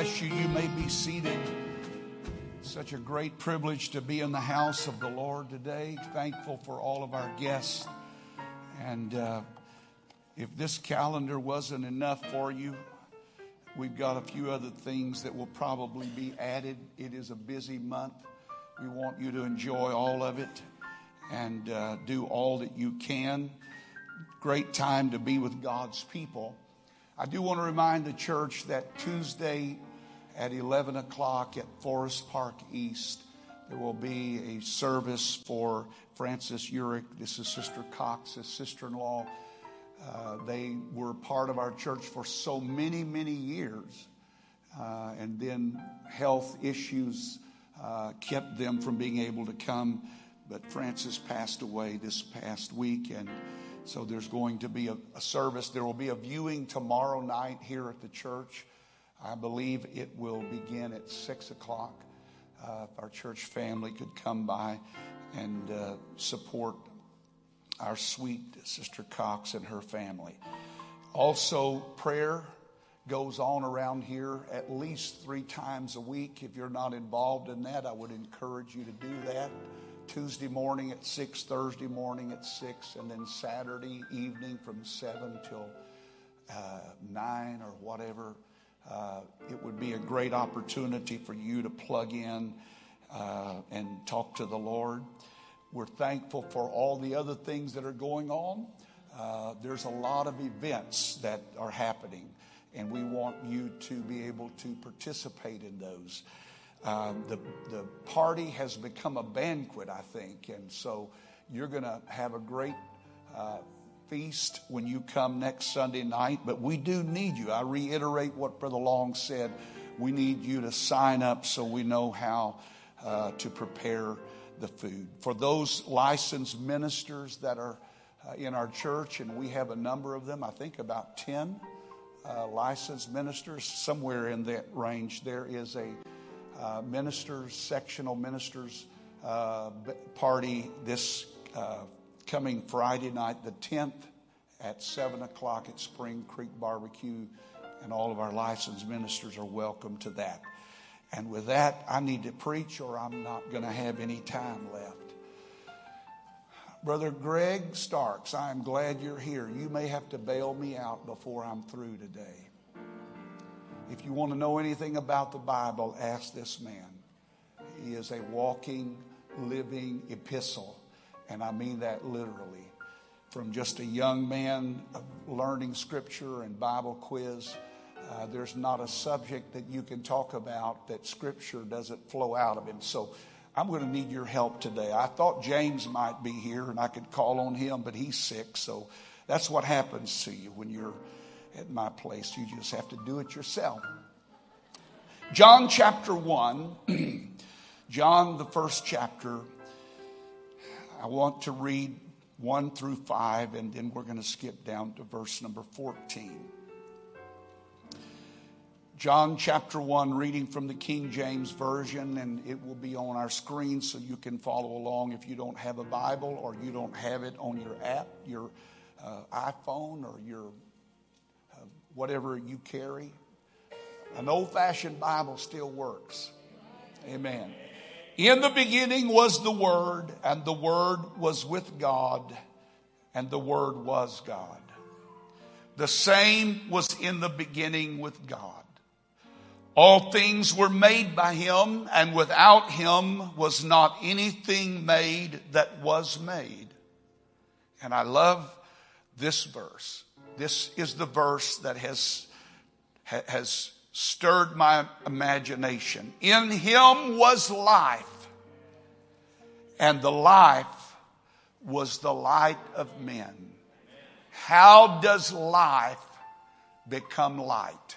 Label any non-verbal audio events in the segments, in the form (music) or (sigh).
Bless you. You may be seated. Such a great privilege to be in the house of the Lord today. Thankful for all of our guests. And uh, if this calendar wasn't enough for you, we've got a few other things that will probably be added. It is a busy month. We want you to enjoy all of it and uh, do all that you can. Great time to be with God's people. I do want to remind the church that Tuesday at 11 o'clock at Forest Park East, there will be a service for Francis Urick. This is Sister Cox's sister in law. Uh, they were part of our church for so many, many years. Uh, and then health issues uh, kept them from being able to come. But Francis passed away this past week, and so there's going to be a, a, service. There will be a viewing tomorrow night here at the church. I believe it will begin at 6 o'clock. Uh, our church family could come by and uh, support our sweet Sister Cox and her family. Also, prayer goes on around here at least three times a week. If you're not involved in that, I would encourage you to do that. Tuesday morning at 6, Thursday morning at 6, and then Saturday evening from 7 till uh, 9 or whatever. Uh, it would be a great opportunity for you to plug in uh, and talk to the Lord. We're thankful for all the other things that are going on. Uh, there's a lot of events that are happening, and we want you to be able to participate in those. Um, the, the party has become a banquet, I think, and so you're going to have a great uh, feast when you come next Sunday night. But we do need you. I reiterate what Brother Long said. We need you to sign up so we know how uh, to prepare the food. For those licensed ministers that are uh, in our church, and we have a number of them, I think about 10 uh, licensed ministers, somewhere in that range, there is a uh, ministers, sectional ministers uh, party this uh, coming Friday night, the 10th, at 7 o'clock at Spring Creek Barbecue, and all of our licensed ministers are welcome to that. And with that, I need to preach or I'm not going to have any time left. Brother Greg Starks, I am glad you're here. You may have to bail me out before I'm through today. If you want to know anything about the Bible, ask this man. He is a walking, living epistle, and I mean that literally. From just a young man learning scripture and Bible quiz, uh, there's not a subject that you can talk about that scripture doesn't flow out of him. So I'm going to need your help today. I thought James might be here and I could call on him, but he's sick. So that's what happens to you when you're at my place. You just have to do it yourself. John chapter 1, (clears throat) John, the first chapter. I want to read 1 through 5, and then we're going to skip down to verse number 14. John chapter 1, reading from the King James Version, and it will be on our screen so you can follow along if you don't have a Bible or you don't have it on your app, your uh, iPhone, or your whatever you carry. An old fashioned Bible still works. Amen. In the beginning was the Word, and the Word was with God, and the Word was God. The same was in the beginning with God. All things were made by Him, and without Him was not anything made that was made. And I love this verse. This is the verse that has, has stirred my imagination. In him was life, and the life was the light of men. How does life become light?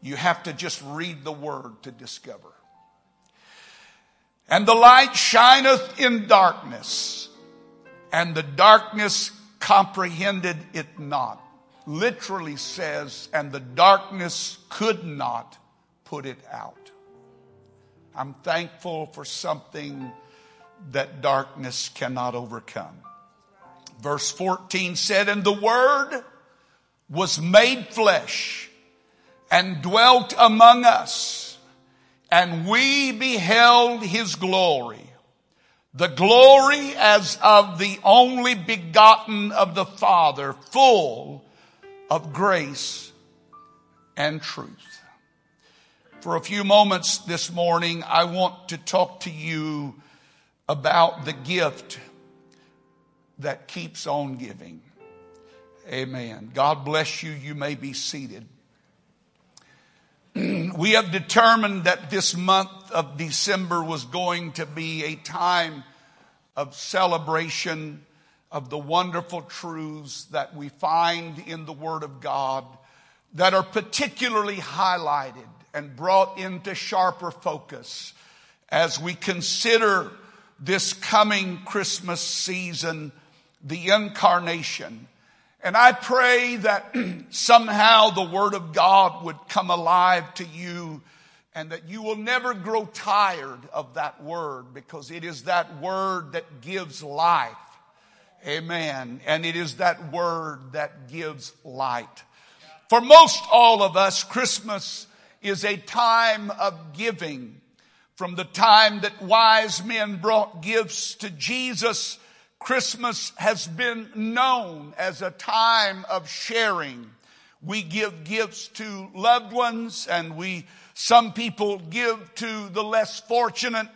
You have to just read the word to discover. And the light shineth in darkness and the darkness comprehended it not. Literally says, and the darkness could not put it out. I'm thankful for something that darkness cannot overcome. Verse 14 said, And the Word was made flesh and dwelt among us, and we beheld his glory, the glory as of the only begotten of the Father, full of grace and truth. For a few moments this morning, I want to talk to you about the gift that keeps on giving. Amen. God bless you. You may be seated. (clears throat) we have determined that this month of December was going to be a time of celebration of the wonderful truths that we find in the Word of God that are particularly highlighted and brought into sharper focus as we consider this coming Christmas season, the incarnation and I pray that (clears throat) somehow the Word of God would come alive to you and that you will never grow tired of that Word because it is that Word that gives life. Amen. And it is that Word that gives light. For most all of us, Christmas is a time of giving. From the time that wise men brought gifts to Jesus Christmas has been known as a time of sharing. We give gifts to loved ones and we, some people give to the less fortunate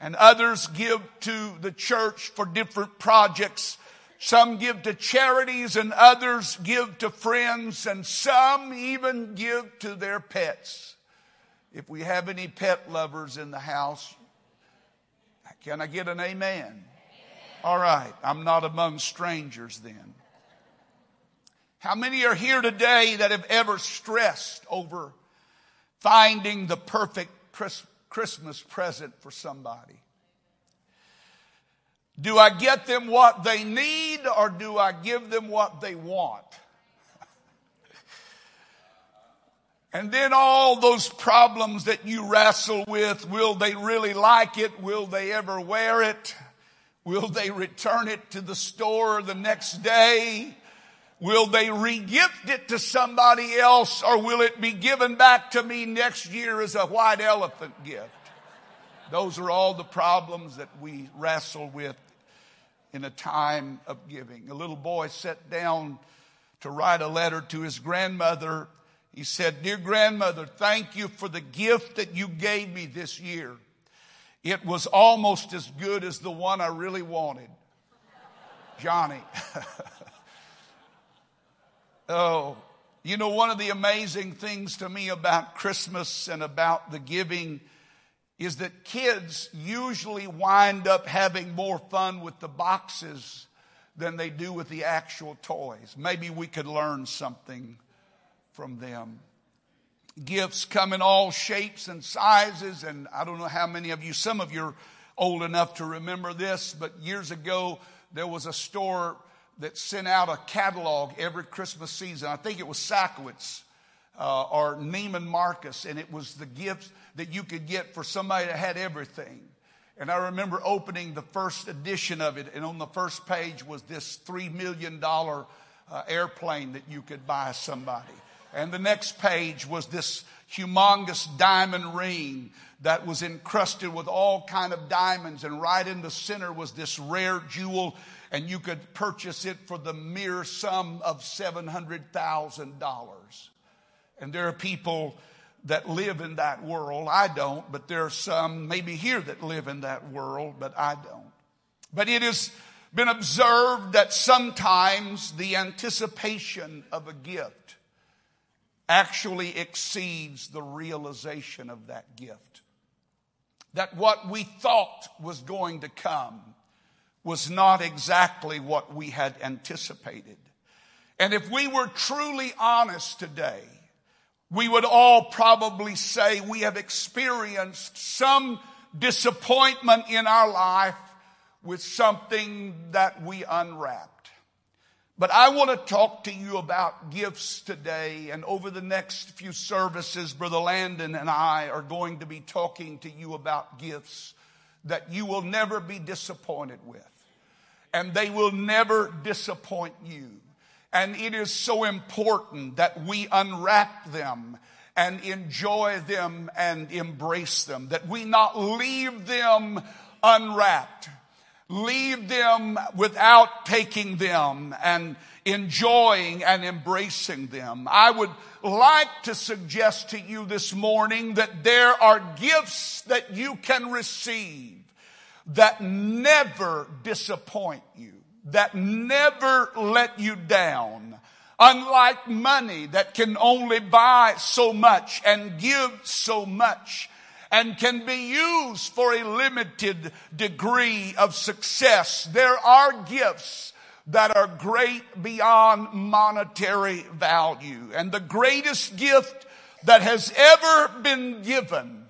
and others give to the church for different projects. Some give to charities and others give to friends and some even give to their pets. If we have any pet lovers in the house, can I get an amen? All right, I'm not among strangers then. How many are here today that have ever stressed over finding the perfect Christmas present for somebody? Do I get them what they need or do I give them what they want? (laughs) And then all those problems that you wrestle with, will they really like it? Will they ever wear it? Will they return it to the store the next day? Will they regift it to somebody else or will it be given back to me next year as a white elephant gift? Those are all the problems that we wrestle with in a time of giving. A little boy sat down to write a letter to his grandmother. He said, Dear grandmother, thank you for the gift that you gave me this year. It was almost as good as the one I really wanted. Johnny. (laughs) oh, you know, one of the amazing things to me about Christmas and about the giving is that kids usually wind up having more fun with the boxes than they do with the actual toys. Maybe we could learn something from them gifts come in all shapes and sizes. And I don't know how many of you, some of you are old enough to remember this, but years ago, there was a store that sent out a catalog every Christmas season. I think it was Sakowitz uh, or Neiman Marcus, and it was the gifts that you could get for somebody that had everything. And I remember opening the first edition of it, and on the first page was this $3 million uh, airplane that you could buy somebody. And the next page was this humongous diamond ring that was encrusted with all kind of diamonds. And right in the center was this rare jewel and you could purchase it for the mere sum of $700,000. And there are people that live in that world. I don't, but there are some maybe here that live in that world, but I don't. But it has been observed that sometimes the anticipation of a gift actually exceeds the realization of that gift. That what we thought was going to come was not exactly what we had anticipated. And if we were truly honest today, we would all probably say we have experienced some disappointment in our life with something that we unwrapped. But I want to talk to you about gifts today. And over the next few services, Brother Landon and I are going to be talking to you about gifts that you will never be disappointed with. And they will never disappoint you. And it is so important that we unwrap them and enjoy them and embrace them, that we not leave them unwrapped, leave them without taking them and enjoying and embracing them. I would like to suggest to you this morning that there are gifts that you can receive that never disappoint you, that never let you down. Unlike money that can only buy so much and give so much and can be used for a limited degree of success, there are gifts that are great beyond monetary value. And the greatest gift that has ever been given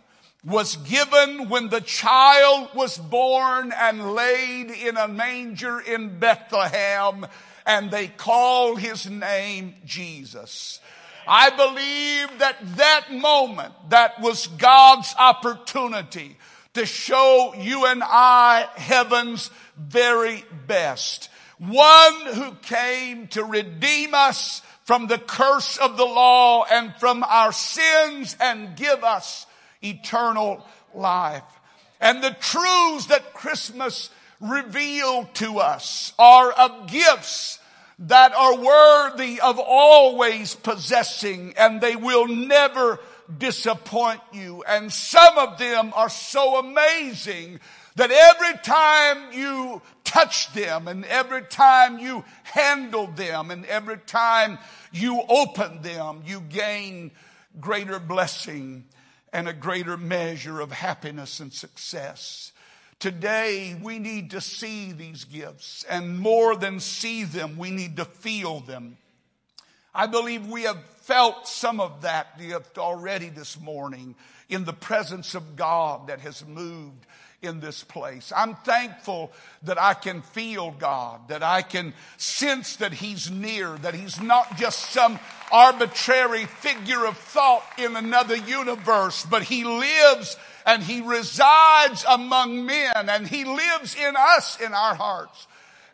was given when the child was born and laid in a manger in Bethlehem and they called his name Jesus. I believe that that moment, that was God's opportunity to show you and I heaven's very best. One who came to redeem us from the curse of the law and from our sins and give us eternal life. And the truths that Christmas revealed to us are of gifts that are worthy of always possessing and they will never disappoint you. And some of them are so amazing that every time you touch them and every time you handle them and every time you open them, you gain greater blessing and a greater measure of happiness and success. Today, we need to see these gifts, and more than see them, we need to feel them. I believe we have felt some of that gift already this morning in the presence of God that has moved in this place. I'm thankful that I can feel God, that I can sense that He's near, that He's not just some arbitrary figure of thought in another universe, but He lives and He resides among men and He lives in us, in our hearts.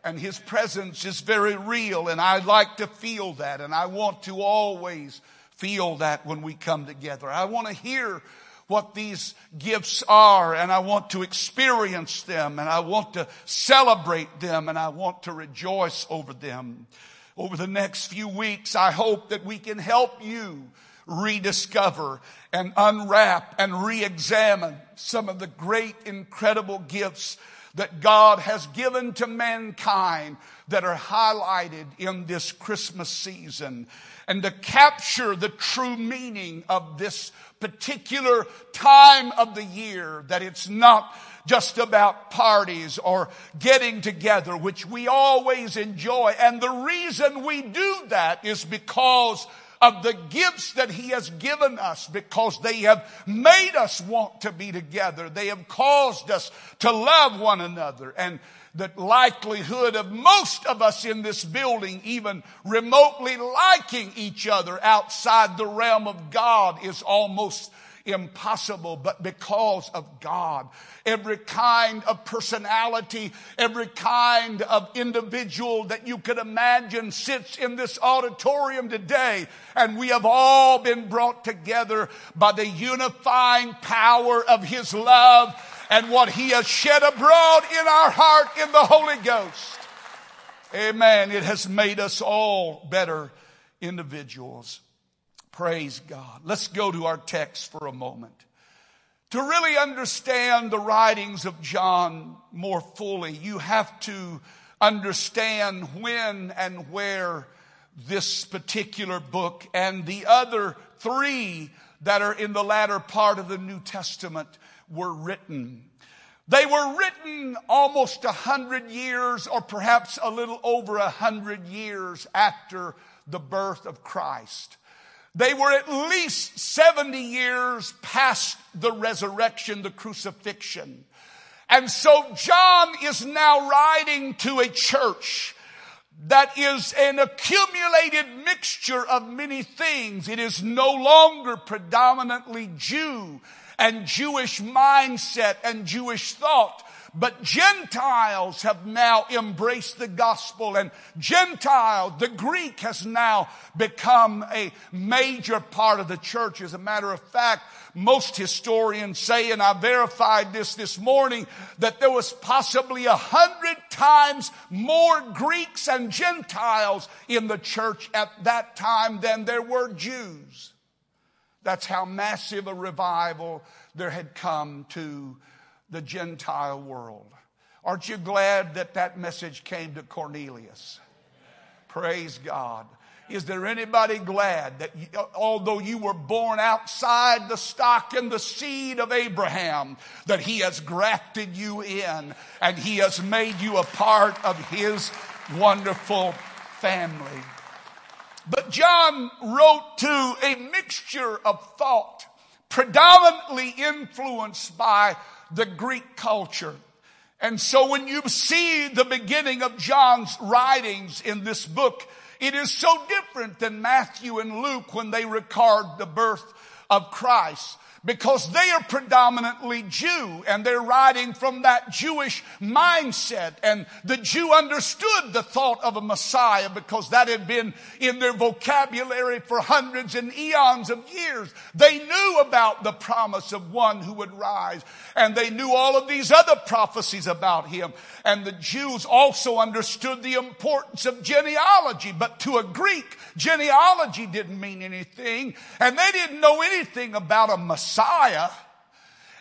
And His presence is very real and I like to feel that and I want to always feel that when we come together. I want to hear what these gifts are and I want to experience them and I want to celebrate them and I want to rejoice over them. Over the next few weeks, I hope that we can help you rediscover and unwrap and re-examine some of the great, incredible gifts that God has given to mankind that are highlighted in this Christmas season and to capture the true meaning of this particular time of the year, that it's not just about parties or getting together, which we always enjoy. And the reason we do that is because of the gifts that He has given us because they have made us want to be together. They have caused us to love one another and the likelihood of most of us in this building even remotely liking each other outside the realm of God is almost impossible, but because of God. Every kind of personality, every kind of individual that you could imagine sits in this auditorium today, and we have all been brought together by the unifying power of His love and what He has shed abroad in our heart in the Holy Ghost. Amen. It has made us all better individuals. Praise God. Let's go to our text for a moment. To really understand the writings of John more fully, you have to understand when and where this particular book and the other three that are in the latter part of the New Testament were written. They were written almost a hundred years or perhaps a little over a hundred years after the birth of Christ. They were at least 70 years past the resurrection, the crucifixion. And so John is now writing to a church that is an accumulated mixture of many things. It is no longer predominantly Jew and Jewish mindset and Jewish thought, But Gentiles have now embraced the gospel and Gentile, the Greek has now become a major part of the church. As a matter of fact, most historians say, and I verified this this morning, that there was possibly a hundred times more Greeks and Gentiles in the church at that time than there were Jews. That's how massive a revival there had come to the Gentile world. Aren't you glad that that message came to Cornelius? Praise God. Is there anybody glad that although you were born outside the stock and the seed of Abraham, that he has grafted you in and he has made you a part of his wonderful family? But John wrote to a mixture of thought, predominantly influenced by the Greek culture. And so when you see the beginning of John's writings in this book, it is so different than Matthew and Luke when they record the birth of Christ because they are predominantly Jew and they're writing from that Jewish mindset. And the Jew understood the thought of a Messiah because that had been in their vocabulary for hundreds and eons of years. They knew about the promise of one who would rise and they knew all of these other prophecies about him. And the Jews also understood the importance of genealogy, but to a Greek, genealogy didn't mean anything and they didn't know anything about a Messiah.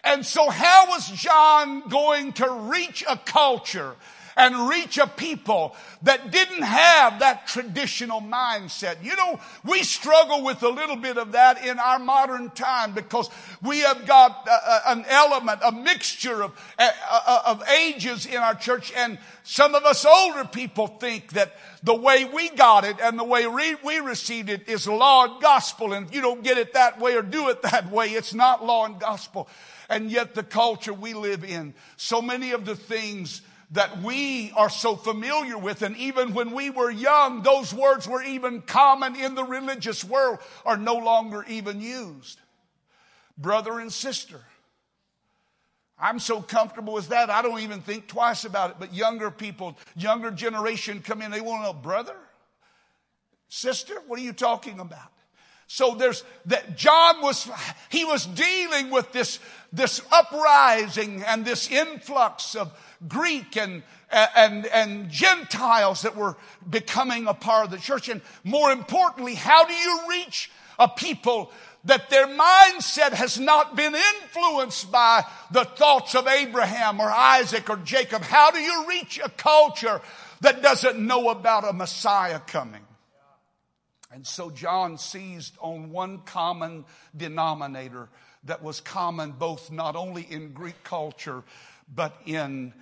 And so how was John going to reach a culture and reach a people that didn't have that traditional mindset. You know, we struggle with a little bit of that in our modern time because we have got uh, uh, an element, a mixture of, uh, of ages in our church and some of us older people think that the way we got it and the way we received it is law and gospel and you don't get it that way or do it (laughs) that way, it's not law and gospel. And yet the culture we live in, so many of the things that we are so familiar with. And even when we were young, those words were even common in the religious world are no longer even used. Brother and sister. I'm so comfortable with that, I don't even think twice about it. But younger people, younger generation come in, they want to know, brother, sister, what are you talking about? So there's that John was, he was dealing with this, this uprising and this influx of, Greek and, uh, and, and Gentiles that were becoming a part of the church. And more importantly, how do you reach a people that their mindset has not been influenced by the thoughts of Abraham or Isaac or Jacob? How do you reach a culture that doesn't know about a Messiah coming? And so John seized on one common denominator that was common both not only in Greek culture, but in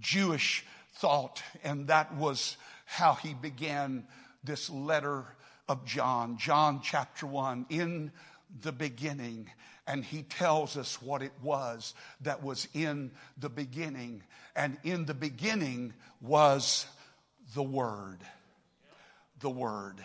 Jewish thought. And that was how he began this letter of John, John chapter 1, in the beginning. And he tells us what it was that was in the beginning. And in the beginning was the Word. The Word.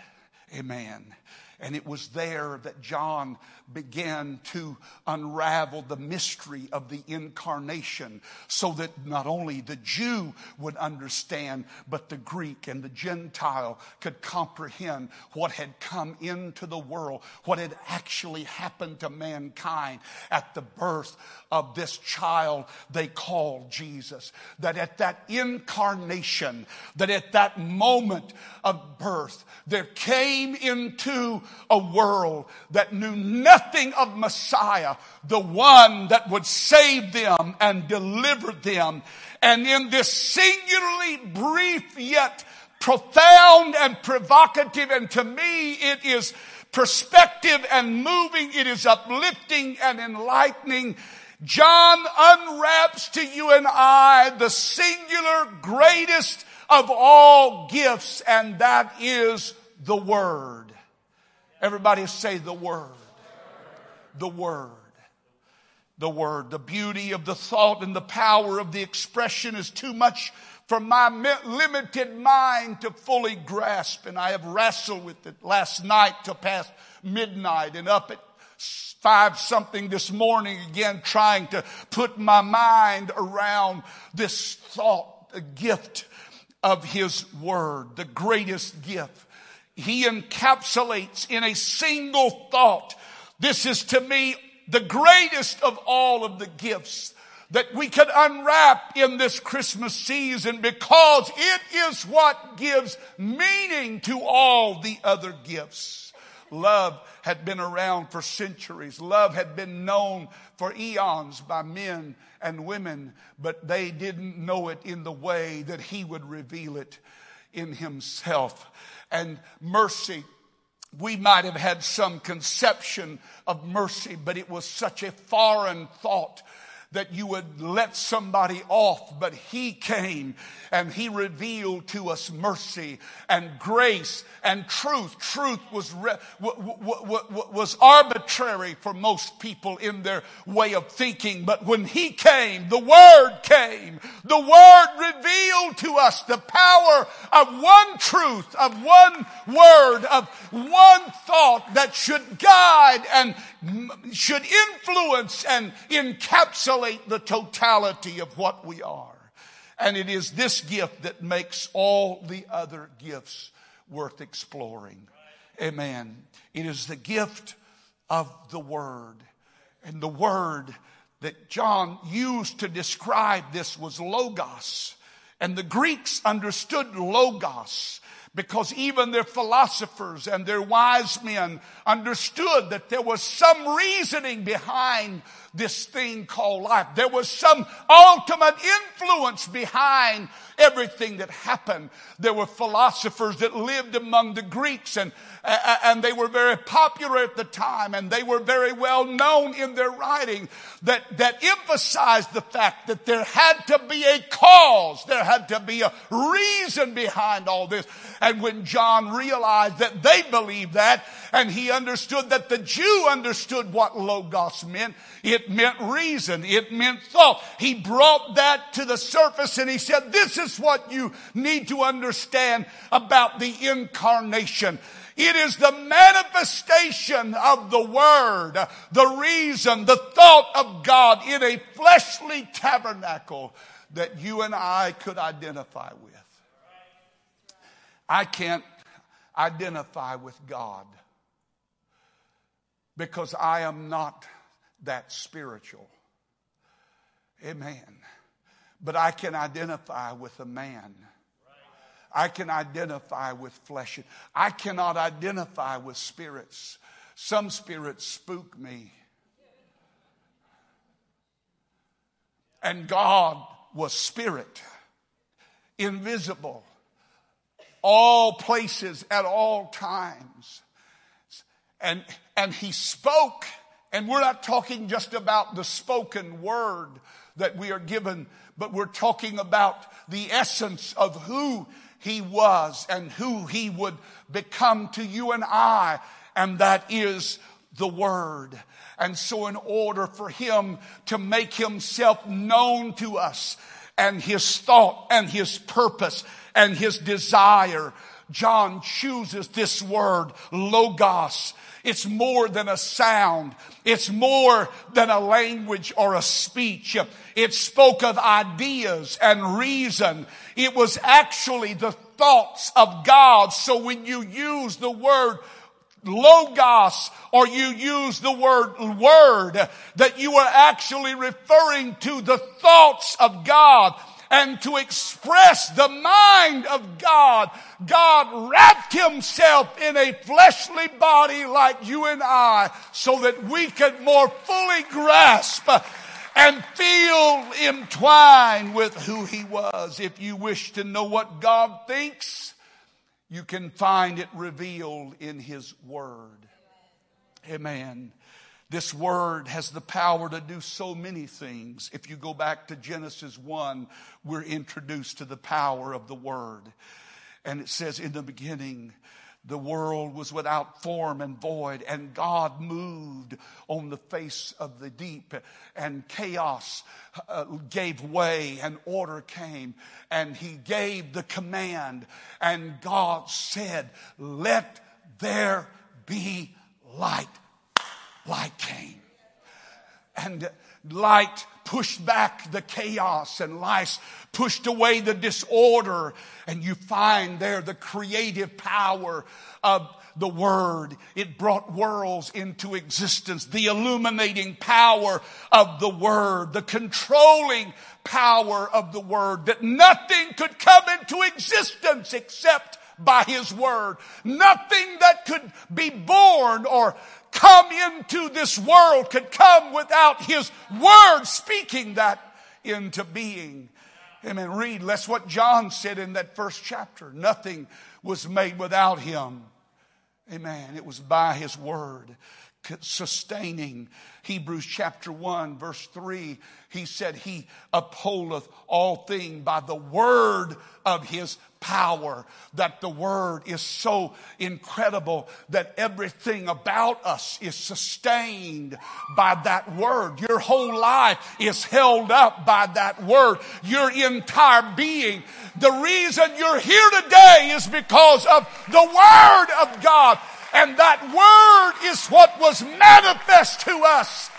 Amen. And it was there that John began to unravel the mystery of the incarnation so that not only the Jew would understand, but the Greek and the Gentile could comprehend what had come into the world, what had actually happened to mankind at the birth of this child they called Jesus. That at that incarnation, that at that moment of birth, there came into a world that knew nothing of Messiah, the one that would save them and deliver them. And in this singularly brief yet profound and provocative, and to me it is perspective and moving, it is uplifting and enlightening. John unwraps to you and I the singular greatest of all gifts, and that is the Word. Everybody say the Word. The Word. The Word. The beauty of the thought and the power of the expression is too much for my limited mind to fully grasp. And I have wrestled with it last night till past midnight and up at five something this morning again, trying to put my mind around this thought, the gift of His Word, the greatest gift. He encapsulates in a single thought. This is to me the greatest of all of the gifts that we could unwrap in this Christmas season because it is what gives meaning to all the other gifts. Love had been around for centuries. Love had been known for eons by men and women, but they didn't know it in the way that he would reveal it in himself. And mercy. We might have had some conception of mercy, but it was such a foreign thought that you would let somebody off, but he came and he revealed to us mercy and grace and truth. Truth was, re- w- w- w- was arbitrary for most people in their way of thinking, but when he came, the word came. The word revealed to us the power of one truth, of one word, of one thought that should guide and should influence and encapsulate the totality of what we are. And it is this gift that makes all the other gifts worth exploring. Amen. It is the gift of the Word. And the word that John used to describe this was logos. And the Greeks understood logos because even their philosophers and their wise men understood that there was some reasoning behind this thing called life. There was some ultimate influence behind everything that happened. There were philosophers that lived among the Greeks and, and they were very popular at the time and they were very well known in their writing that, that emphasized the fact that there had to be a cause. There had to be a reason behind all this. And when John realized that they believed that and he understood that the Jew understood what logos meant, it meant reason. It meant thought. He brought that to the surface and he said, this is what you need to understand about the incarnation. It is the manifestation of the Word, the reason, the thought of God in a fleshly tabernacle that you and I could identify with. I can't identify with God because I am not that spiritual. Amen. But I can identify with a man. I can identify with flesh. I cannot identify with spirits. Some spirits spook me. And God was spirit, invisible, all places at all times. And, and he spoke and we're not talking just about the spoken word that we are given, but we're talking about the essence of who he was and who he would become to you and I, and that is the word. And so in order for him to make himself known to us and his thought and his purpose and his desire, John chooses this word, logos, it's more than a sound. It's more than a language or a speech. It spoke of ideas and reason. It was actually the thoughts of God. So when you use the word logos or you use the word word, that you are actually referring to the thoughts of God and to express the mind of God, God wrapped himself in a fleshly body like you and I so that we could more fully grasp and feel entwined with who he was. If you wish to know what God thinks, you can find it revealed in his word. Amen. This word has the power to do so many things. If you go back to Genesis 1, we're introduced to the power of the word. And it says, in the beginning, the world was without form and void, and God moved on the face of the deep, and chaos uh, gave way, and order came, and He gave the command, and God said, Let there be light light came. And light pushed back the chaos and light pushed away the disorder. And you find there the creative power of the Word. It brought worlds into existence. The illuminating power of the Word. The controlling power of the Word. That nothing could come into existence except by His Word. Nothing that could be born or come into this world could come without His Word speaking that into being. Amen. Read, that's what John said in that first chapter. Nothing was made without Him. Amen. It was by His Word sustaining. Hebrews chapter 1 verse 3, he said he upholdeth all things by the word of his power. That the word is so incredible that everything about us is sustained by that word. Your whole life is held up by that word. Your entire being. The reason you're here today is because of the word of God. And that word is what was manifest to us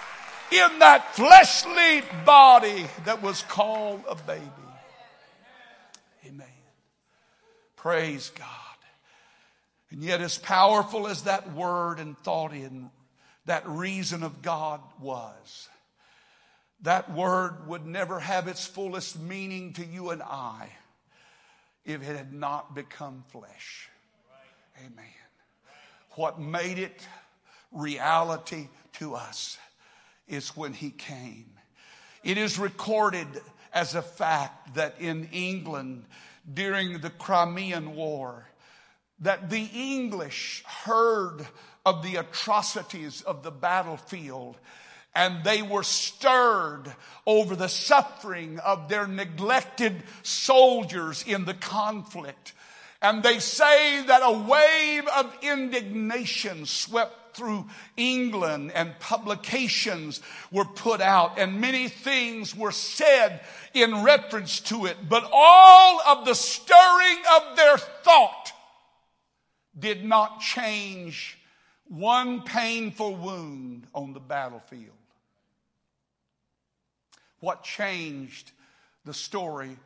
in that fleshly body that was called a baby. Amen. Praise God. And yet, as powerful as that word and thought in that reason of God was, that word would never have its fullest meaning to you and I if it had not become flesh. Amen. What made it reality to us is when he came. It is recorded as a fact that in England during the Crimean War, that the English heard of the atrocities of the battlefield and they were stirred over the suffering of their neglected soldiers in the conflict. And they say that a wave of indignation swept through England and publications were put out and many things were said in reference to it. But all of the stirring of their thought did not change one painful wound on the battlefield. What changed the story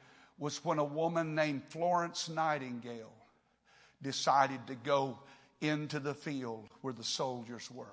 was when a woman named Florence Nightingale decided to go into the field where the soldiers were.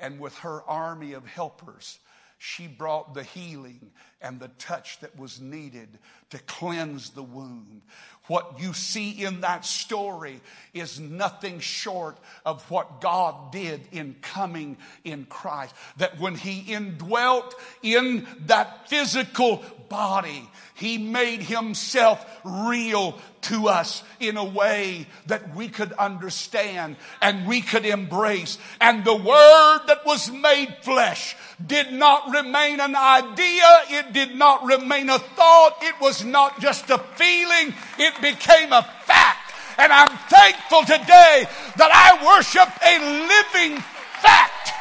And with her army of helpers, she brought the healing and the touch that was needed to cleanse the wound. What you see in that story is nothing short of what God did in coming in Christ. That when He indwelt in that physical body, He made Himself real to us in a way that we could understand and we could embrace. And the Word that was made flesh did not remain an idea. It did not remain a thought. It was not just a feeling. It became a fact. And I'm thankful today that I worship a living fact.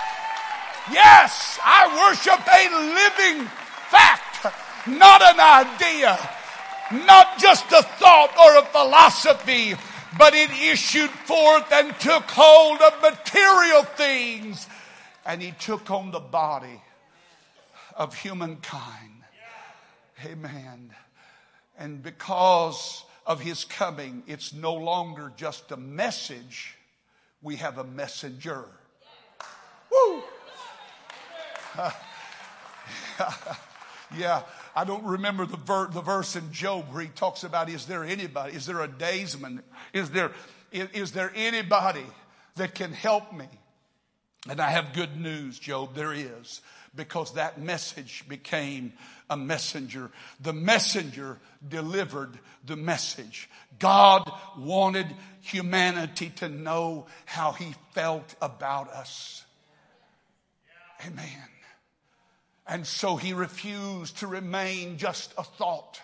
Yes, I worship a living fact, not an idea, not just a thought or a philosophy, but it issued forth and took hold of material things and he took on the body of humankind. Amen. And because of his coming, it's no longer just a message, we have a messenger. Woo! (laughs) yeah, I don't remember the, ver- the verse in Job where he talks about is there anybody, is there a daysman, is there, is, is there anybody that can help me? And I have good news, Job, there is, because that message became a messenger. The messenger delivered the message. God wanted humanity to know how he felt about us. Amen. And so he refused to remain just a thought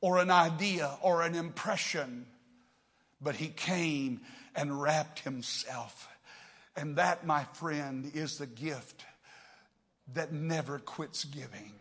or an idea or an impression, but he came and wrapped himself and that, my friend, is the gift that never quits giving.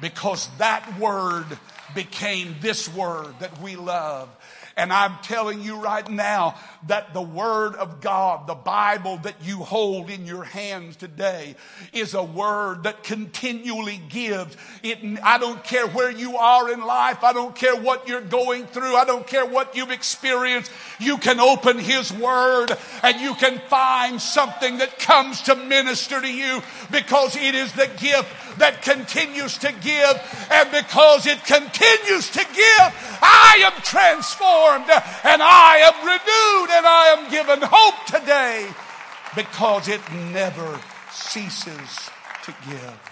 Because that word became this word that we love. And I'm telling you right now that the Word of God, the Bible that you hold in your hands today, is a Word that continually gives. It, I don't care where you are in life. I don't care what you're going through. I don't care what you've experienced. You can open His Word and you can find something that comes to minister to you because it is the gift that continues to give. And because it continues to give, I am transformed and I am renewed and I am given hope today because it never ceases to give.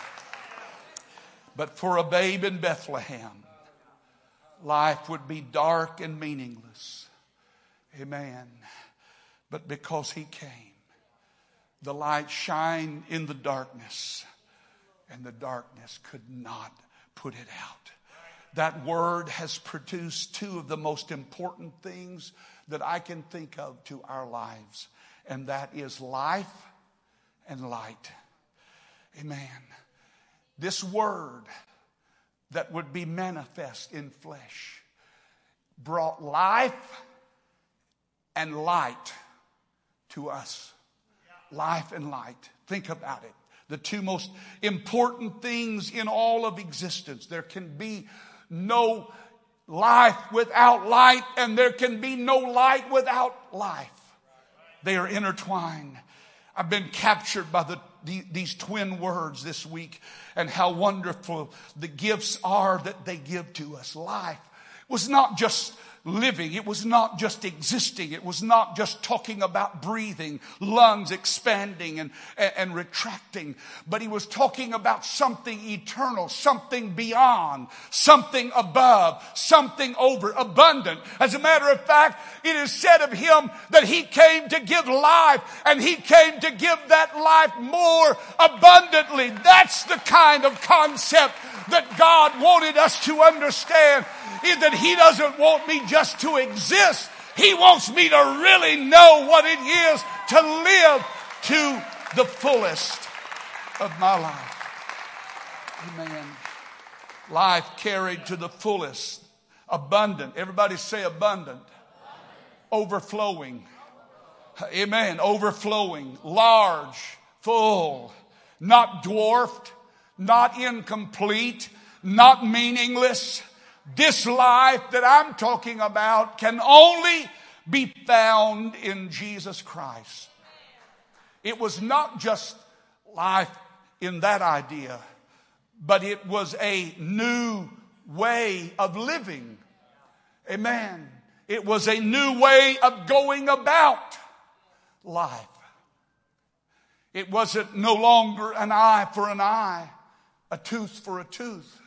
But for a babe in Bethlehem, life would be dark and meaningless. Amen. But because he came, the light shined in the darkness, and the darkness could not put it out. That word has produced two of the most important things that I can think of to our lives, and that is life and light. Amen. This word that would be manifest in flesh brought life and light to us. Life and light. Think about it. The two most important things in all of existence. There can be no life without light, and there can be no light without life. They are intertwined. I've been captured by the, the, these twin words this week and how wonderful the gifts are that they give to us. Life was not just living. It was not just existing. It was not just talking about breathing, lungs expanding and, and, and, retracting, but he was talking about something eternal, something beyond, something above, something over, abundant. As a matter of fact, it is said of him that he came to give life and he came to give that life more abundantly. That's the kind of concept that God wanted us to understand is that He doesn't want me just to exist. He wants me to really know what it is to live to the fullest of my life. Amen. Life carried to the fullest, abundant. Everybody say abundant. Overflowing. Amen. Overflowing, large, full, not dwarfed, not incomplete, not meaningless, this life that I'm talking about can only be found in Jesus Christ. It was not just life in that idea, but it was a new way of living. Amen. It was a new way of going about life. It wasn't no longer an eye for an eye, a tooth for a tooth.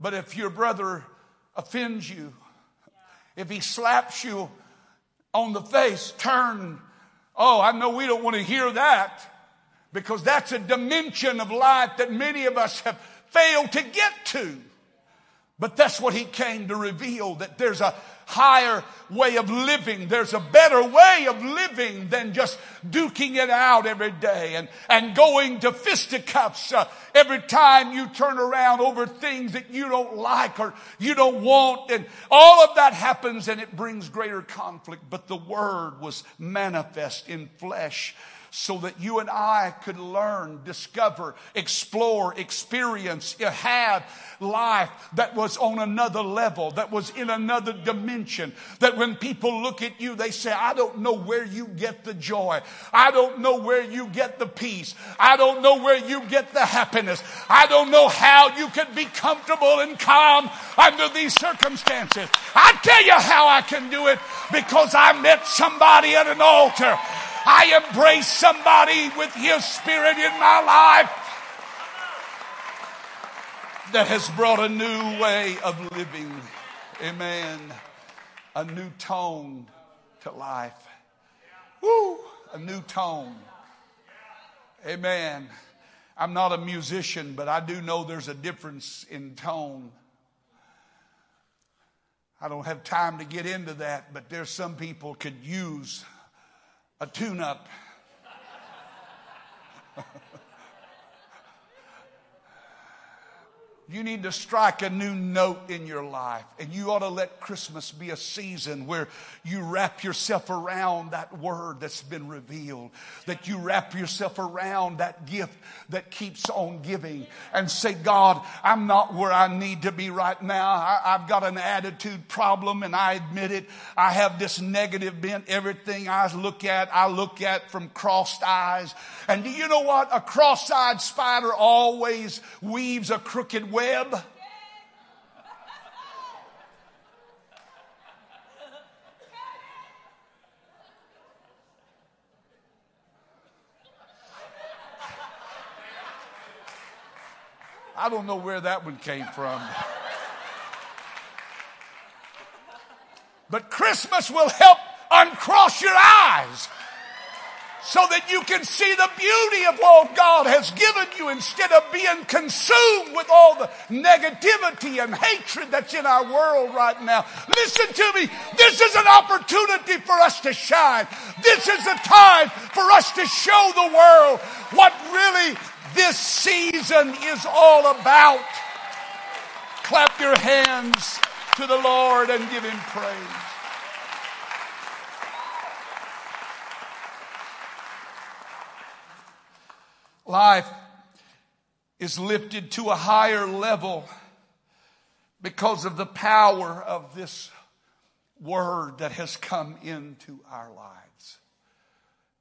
But if your brother offends you, if he slaps you on the face, turn. Oh, I know we don't want to hear that because that's a dimension of life that many of us have failed to get to. But that's what he came to reveal that there's a higher way of living. There's a better way of living than just duking it out every day and, and going to fisticuffs uh, every time you turn around over things that you don't like or you don't want. And all of that happens and it brings greater conflict. But the word was manifest in flesh so that you and I could learn, discover, explore, experience, have life that was on another level, that was in another dimension. That when people look at you, they say, I don't know where you get the joy. I don't know where you get the peace. I don't know where you get the happiness. I don't know how you can be comfortable and calm under these circumstances. I tell you how I can do it because I met somebody at an altar I embrace somebody with His Spirit in my life that has brought a new way of living. Amen. A new tone to life. Woo! A new tone. Amen. I'm not a musician, but I do know there's a difference in tone. I don't have time to get into that, but there's some people could use a tune up. You need to strike a new note in your life. And you ought to let Christmas be a season where you wrap yourself around that word that's been revealed, that you wrap yourself around that gift that keeps on giving and say, God, I'm not where I need to be right now. I, have got an attitude problem and I admit it. I have this negative bent. Everything I look at, I look at from crossed eyes. And do you know what? A cross-eyed spider always weaves a crooked web. I don't know where that one came from. But Christmas will help uncross your eyes so that you can see the beauty of what God has given you instead of being consumed with all the negativity and hatred that's in our world right now. Listen to me. This is an opportunity for us to shine. This is a time for us to show the world what really this season is all about. Clap your hands to the Lord and give him praise. Life is lifted to a higher level because of the power of this word that has come into our lives.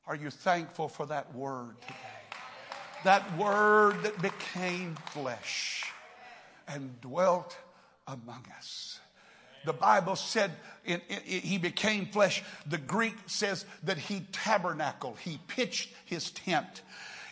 Are you thankful for that word today? That word that became flesh and dwelt among us. The Bible said in, in, in, he became flesh. The Greek says that he tabernacled, he pitched his tent.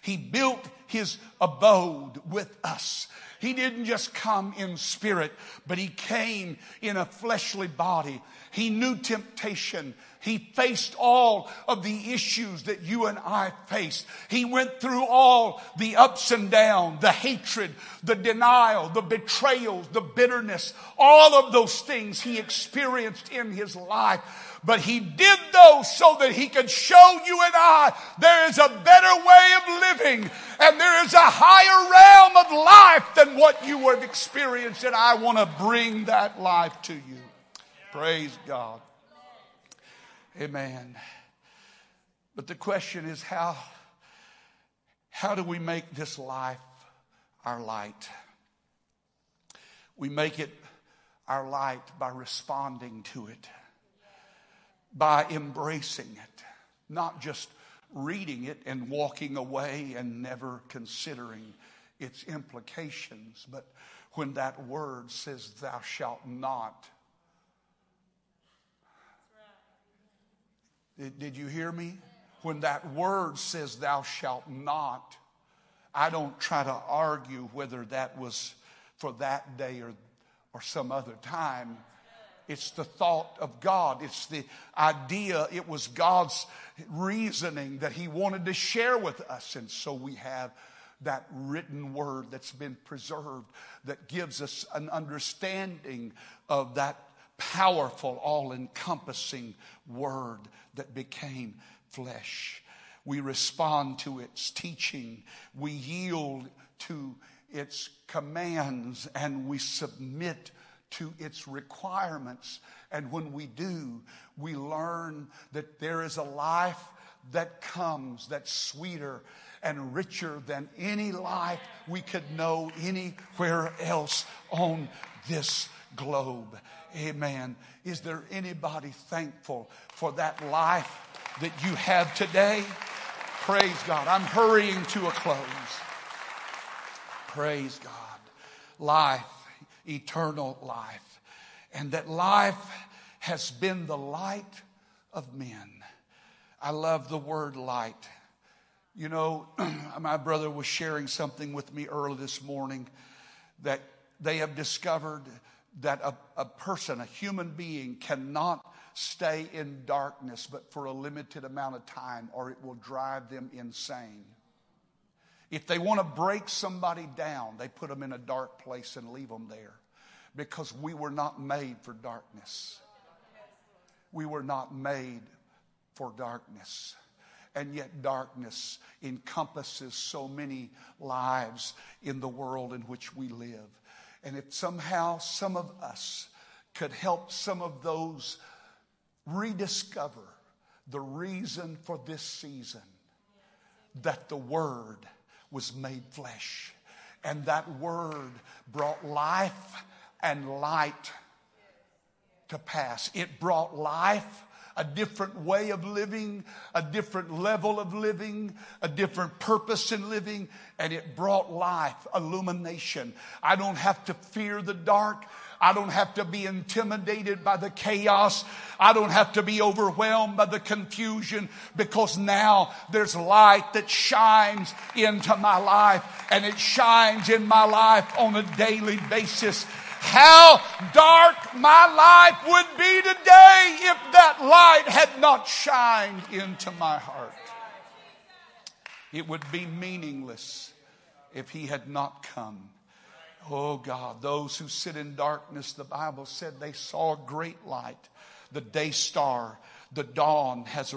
He built his abode with us. He didn't just come in spirit, but he came in a fleshly body. He knew temptation. He faced all of the issues that you and I faced. He went through all the ups and downs, the hatred, the denial, the betrayals, the bitterness, all of those things he experienced in his life. But he did those so that he could show you and I there is a better way of living and there is a higher realm of life than what you have experienced. And I want to bring that life to you. Praise God. Amen. But the question is how, how do we make this life our light? We make it our light by responding to it by embracing it, not just reading it and walking away and never considering its implications, but when that word says, Thou shalt not. Did, you hear me? When that word says, Thou shalt not, I don't try to argue whether that was for that day or, or some other time. It's the thought of God. It's the idea. It was God's reasoning that He wanted to share with us. And so we have that written word that's been preserved that gives us an understanding of that powerful, all encompassing word that became flesh. We respond to its teaching, we yield to its commands, and we submit to its requirements. And when we do, we learn that there is a life that comes that's sweeter and richer than any life we could know anywhere else on this globe. Amen. Is there anybody thankful for that life that you have today? Praise God. I'm hurrying to a close. Praise God. Life eternal life. And that life has been the light of men. I love the word light. You know, (clears throat) my brother was sharing something with me early this morning that they have discovered that a, a person, a human being, cannot stay in darkness but for a limited amount of time or it will drive them insane. If they want to break somebody down, they put them in a dark place and leave them there because we were not made for darkness. We were not made for darkness. And yet, darkness encompasses so many lives in the world in which we live. And if somehow some of us could help some of those rediscover the reason for this season that the Word was made flesh. And that Word brought life and light to pass. It brought life, a different way of living, a different level of living, a different purpose in living, and it brought life, illumination. I don't have to fear the dark. I don't have to be intimidated by the chaos. I don't have to be overwhelmed by the confusion because now there's light that shines into my life and it shines in my life on a daily basis how dark my life would be today if that light had not shined into my heart. It would be meaningless if he had not come. Oh God, those who sit in darkness, the Bible said they saw great light, the day star. The dawn has,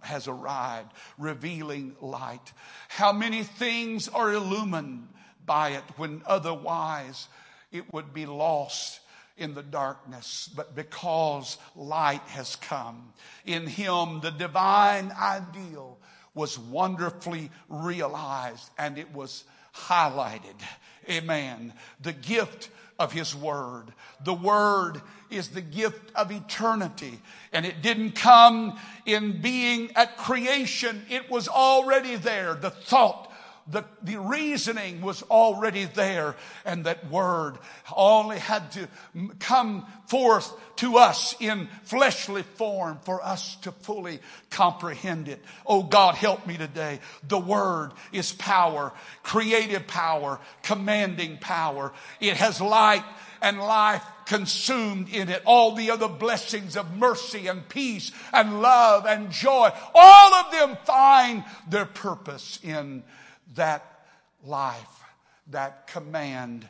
has arrived, revealing light. How many things are illumined by it when otherwise it would be lost in the darkness, but because light has come. In him, the divine ideal was wonderfully realized and it was highlighted. Amen. The gift of his word. The word is the gift of eternity. And it didn't come in being at creation. It was already there. The thought the, the reasoning was already there, and that word only had to come forth to us in fleshly form for us to fully comprehend it. Oh God, help me today. The word is power, creative power, commanding power. It has light and life consumed in it. All the other blessings of mercy and peace and love and joy, all of them find their purpose in that life, that command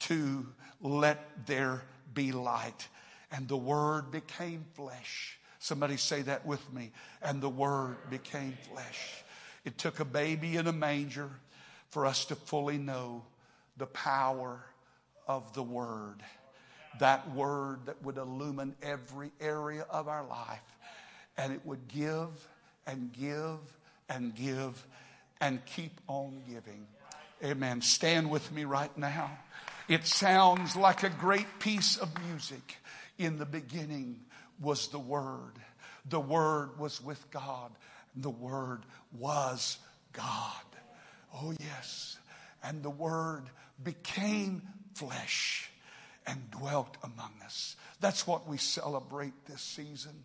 to let there be light. And the Word became flesh. Somebody say that with me. And the Word became flesh. It took a baby in a manger for us to fully know the power of the Word. That Word that would illumine every area of our life. And it would give and give and give and keep on giving. Amen. Stand with me right now. It sounds like a great piece of music. In the beginning was the Word. The Word was with God. The Word was God. Oh, yes. And the Word became flesh and dwelt among us. That's what we celebrate this season.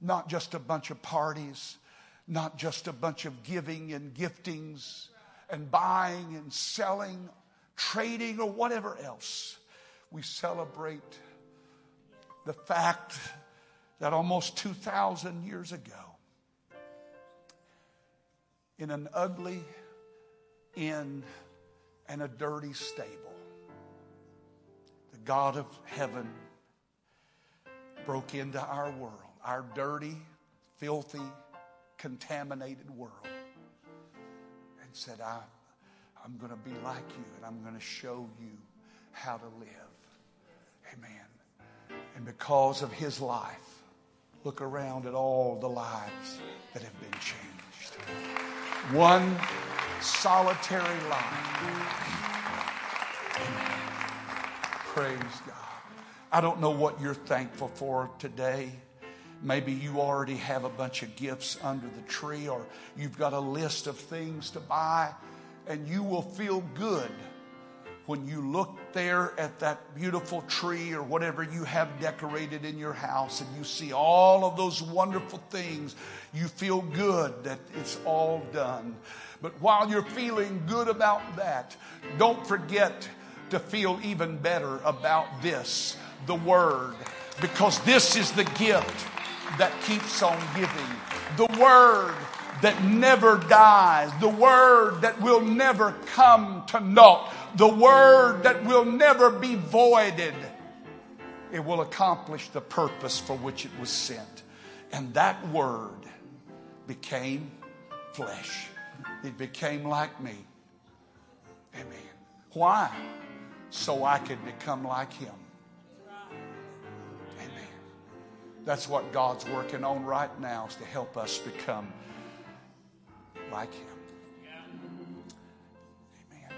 Not just a bunch of parties, not just a bunch of giving and giftings and buying and selling, trading, or whatever else. We celebrate the fact that almost 2,000 years ago, in an ugly inn and a dirty stable, the God of heaven broke into our world, our dirty, filthy, contaminated world and said, I, I'm going to be like you and I'm going to show you how to live. Amen. And because of his life, look around at all the lives that have been changed. One solitary life. Amen. Praise God. I don't know what you're thankful for today. Maybe you already have a bunch of gifts under the tree, or you've got a list of things to buy, and you will feel good when you look there at that beautiful tree or whatever you have decorated in your house and you see all of those wonderful things, you feel good that it's all done. But while you're feeling good about that, don't forget to feel even better about this the Word, because this is the gift that keeps on giving, the word that never dies, the word that will never come to naught, the word that will never be voided. It will accomplish the purpose for which it was sent. And that word became flesh. It became like me. Amen. Why? so I could become like him. That's what God's working on right now is to help us become like him. Amen.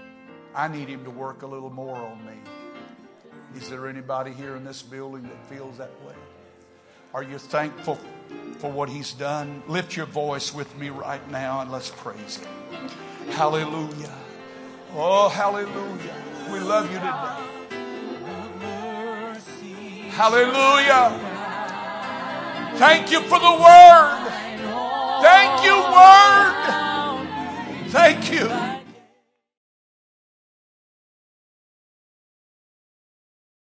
I need him to work a little more on me. Is there anybody here in this building that feels that way? Are you thankful for what he's done? Lift your voice with me right now and let's praise him. Hallelujah. Oh, hallelujah. We love you today. Hallelujah. Thank you for the word. Thank you, word. Thank you.